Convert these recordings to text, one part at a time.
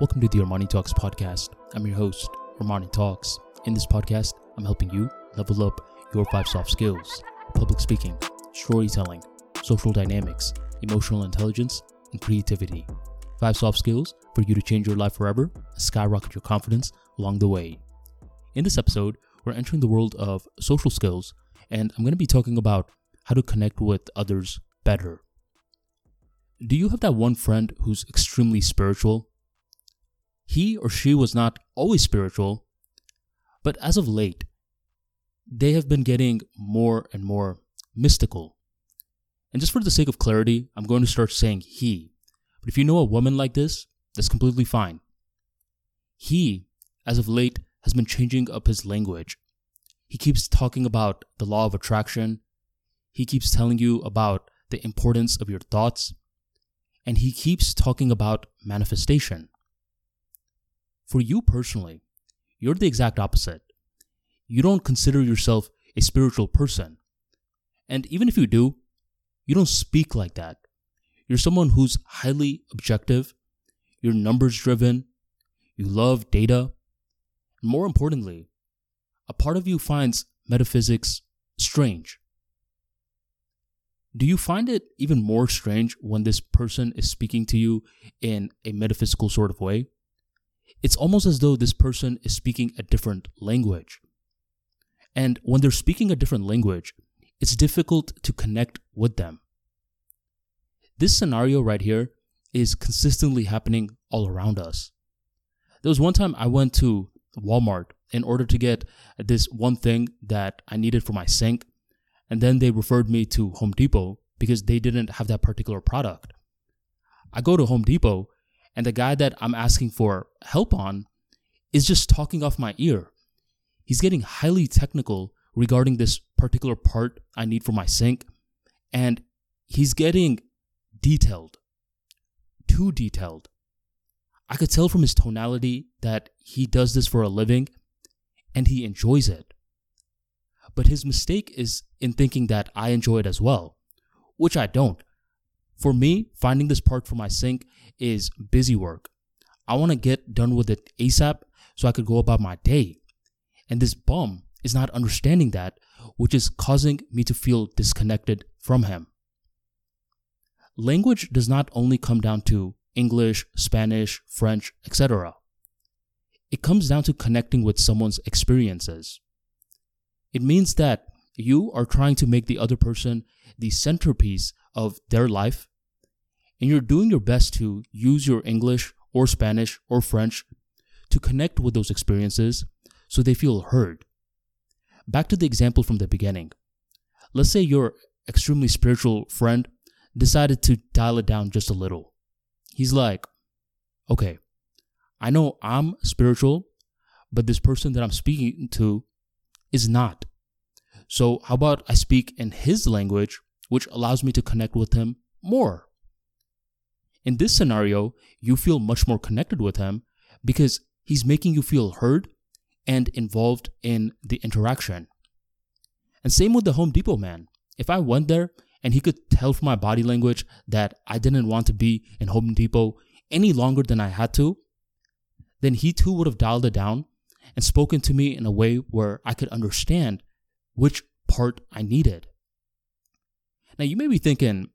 Welcome to the Armani Talks podcast. I'm your host, Armani Talks. In this podcast, I'm helping you level up your five soft skills public speaking, storytelling, social dynamics, emotional intelligence, and creativity. Five soft skills for you to change your life forever and skyrocket your confidence along the way. In this episode, we're entering the world of social skills, and I'm going to be talking about how to connect with others better. Do you have that one friend who's extremely spiritual? He or she was not always spiritual, but as of late, they have been getting more and more mystical. And just for the sake of clarity, I'm going to start saying he. But if you know a woman like this, that's completely fine. He, as of late, has been changing up his language. He keeps talking about the law of attraction. He keeps telling you about the importance of your thoughts. And he keeps talking about manifestation. For you personally, you're the exact opposite. You don't consider yourself a spiritual person. And even if you do, you don't speak like that. You're someone who's highly objective, you're numbers driven, you love data. More importantly, a part of you finds metaphysics strange. Do you find it even more strange when this person is speaking to you in a metaphysical sort of way? It's almost as though this person is speaking a different language. And when they're speaking a different language, it's difficult to connect with them. This scenario right here is consistently happening all around us. There was one time I went to Walmart in order to get this one thing that I needed for my sink, and then they referred me to Home Depot because they didn't have that particular product. I go to Home Depot, and the guy that I'm asking for help on is just talking off my ear. He's getting highly technical regarding this particular part I need for my sink, and he's getting detailed, too detailed. I could tell from his tonality that he does this for a living and he enjoys it. But his mistake is in thinking that I enjoy it as well, which I don't. For me, finding this part for my sink is busy work. I want to get done with it ASAP so I could go about my day. And this bum is not understanding that, which is causing me to feel disconnected from him. Language does not only come down to English, Spanish, French, etc. It comes down to connecting with someone's experiences. It means that you are trying to make the other person the centerpiece of their life, and you're doing your best to use your English or Spanish or French to connect with those experiences so they feel heard. Back to the example from the beginning. Let's say your extremely spiritual friend decided to dial it down just a little. He's like, okay, I know I'm spiritual, but this person that I'm speaking to is not. So, how about I speak in his language, which allows me to connect with him more? In this scenario, you feel much more connected with him because he's making you feel heard and involved in the interaction. And same with the Home Depot man. If I went there and he could tell from my body language that I didn't want to be in Home Depot any longer than I had to, then he too would have dialed it down and spoken to me in a way where I could understand which part I needed. Now, you may be thinking,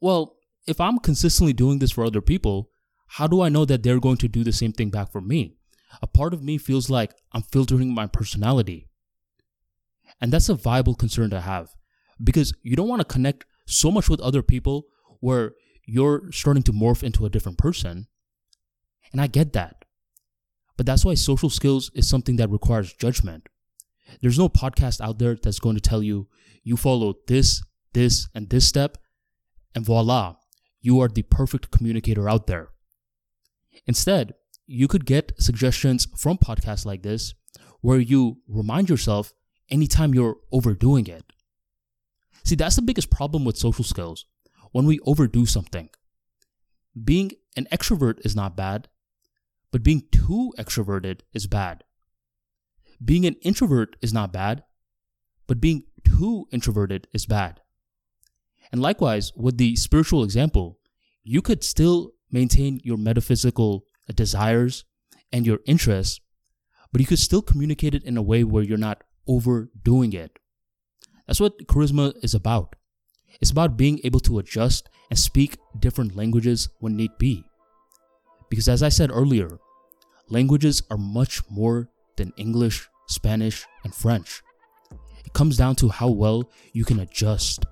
well, if I'm consistently doing this for other people, how do I know that they're going to do the same thing back for me? a part of me feels like I'm filtering my personality. And that's a viable concern to have because you don't want to connect so much with other people where you're starting to morph into a different person. And I get that. But that's why social skills is something that requires judgment. There's no podcast out there that's going to tell you you follow this, this, and this step, and voila, you are the perfect communicator out there. Instead, you could get suggestions from podcasts like this where you remind yourself anytime you're overdoing it. See, that's the biggest problem with social skills when we overdo something. Being an extrovert is not bad, but being too extroverted is bad. Being an introvert is not bad, but being too introverted is bad. And likewise, with the spiritual example, you could still maintain your metaphysical desires, and your interests, but you could still communicate it in a way where you're not overdoing it. That's what charisma is about. It's about being able to adjust and speak different languages when need be. Because as I said earlier, languages are much more than English, Spanish, and French. It comes down to how well you can adjust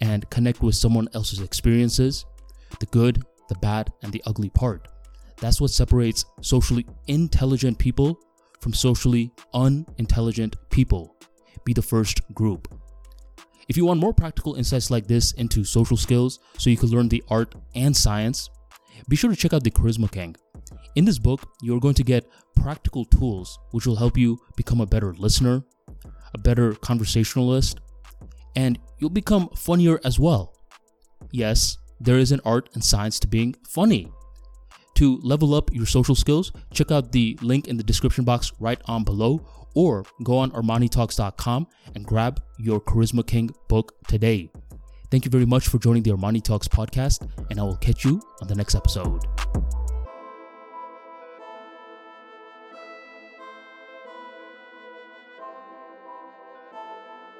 and connect with someone else's experiences, the good, the bad, and the ugly part. That's what separates socially intelligent people from socially unintelligent people. Be the first group. If you want more practical insights like this into social skills so you can learn the art and science, be sure to check out the Charisma King. In this book, you're going to get practical tools which will help you become a better listener, a better conversationalist, and you'll become funnier as well. Yes, there is an art and science to being funny. To level up your social skills, check out the link in the description box right on below or go on ArmaniTalks.com and grab your Charisma King book today. Thank you very much for joining the Armani Talks podcast, and I will catch you on the next episode.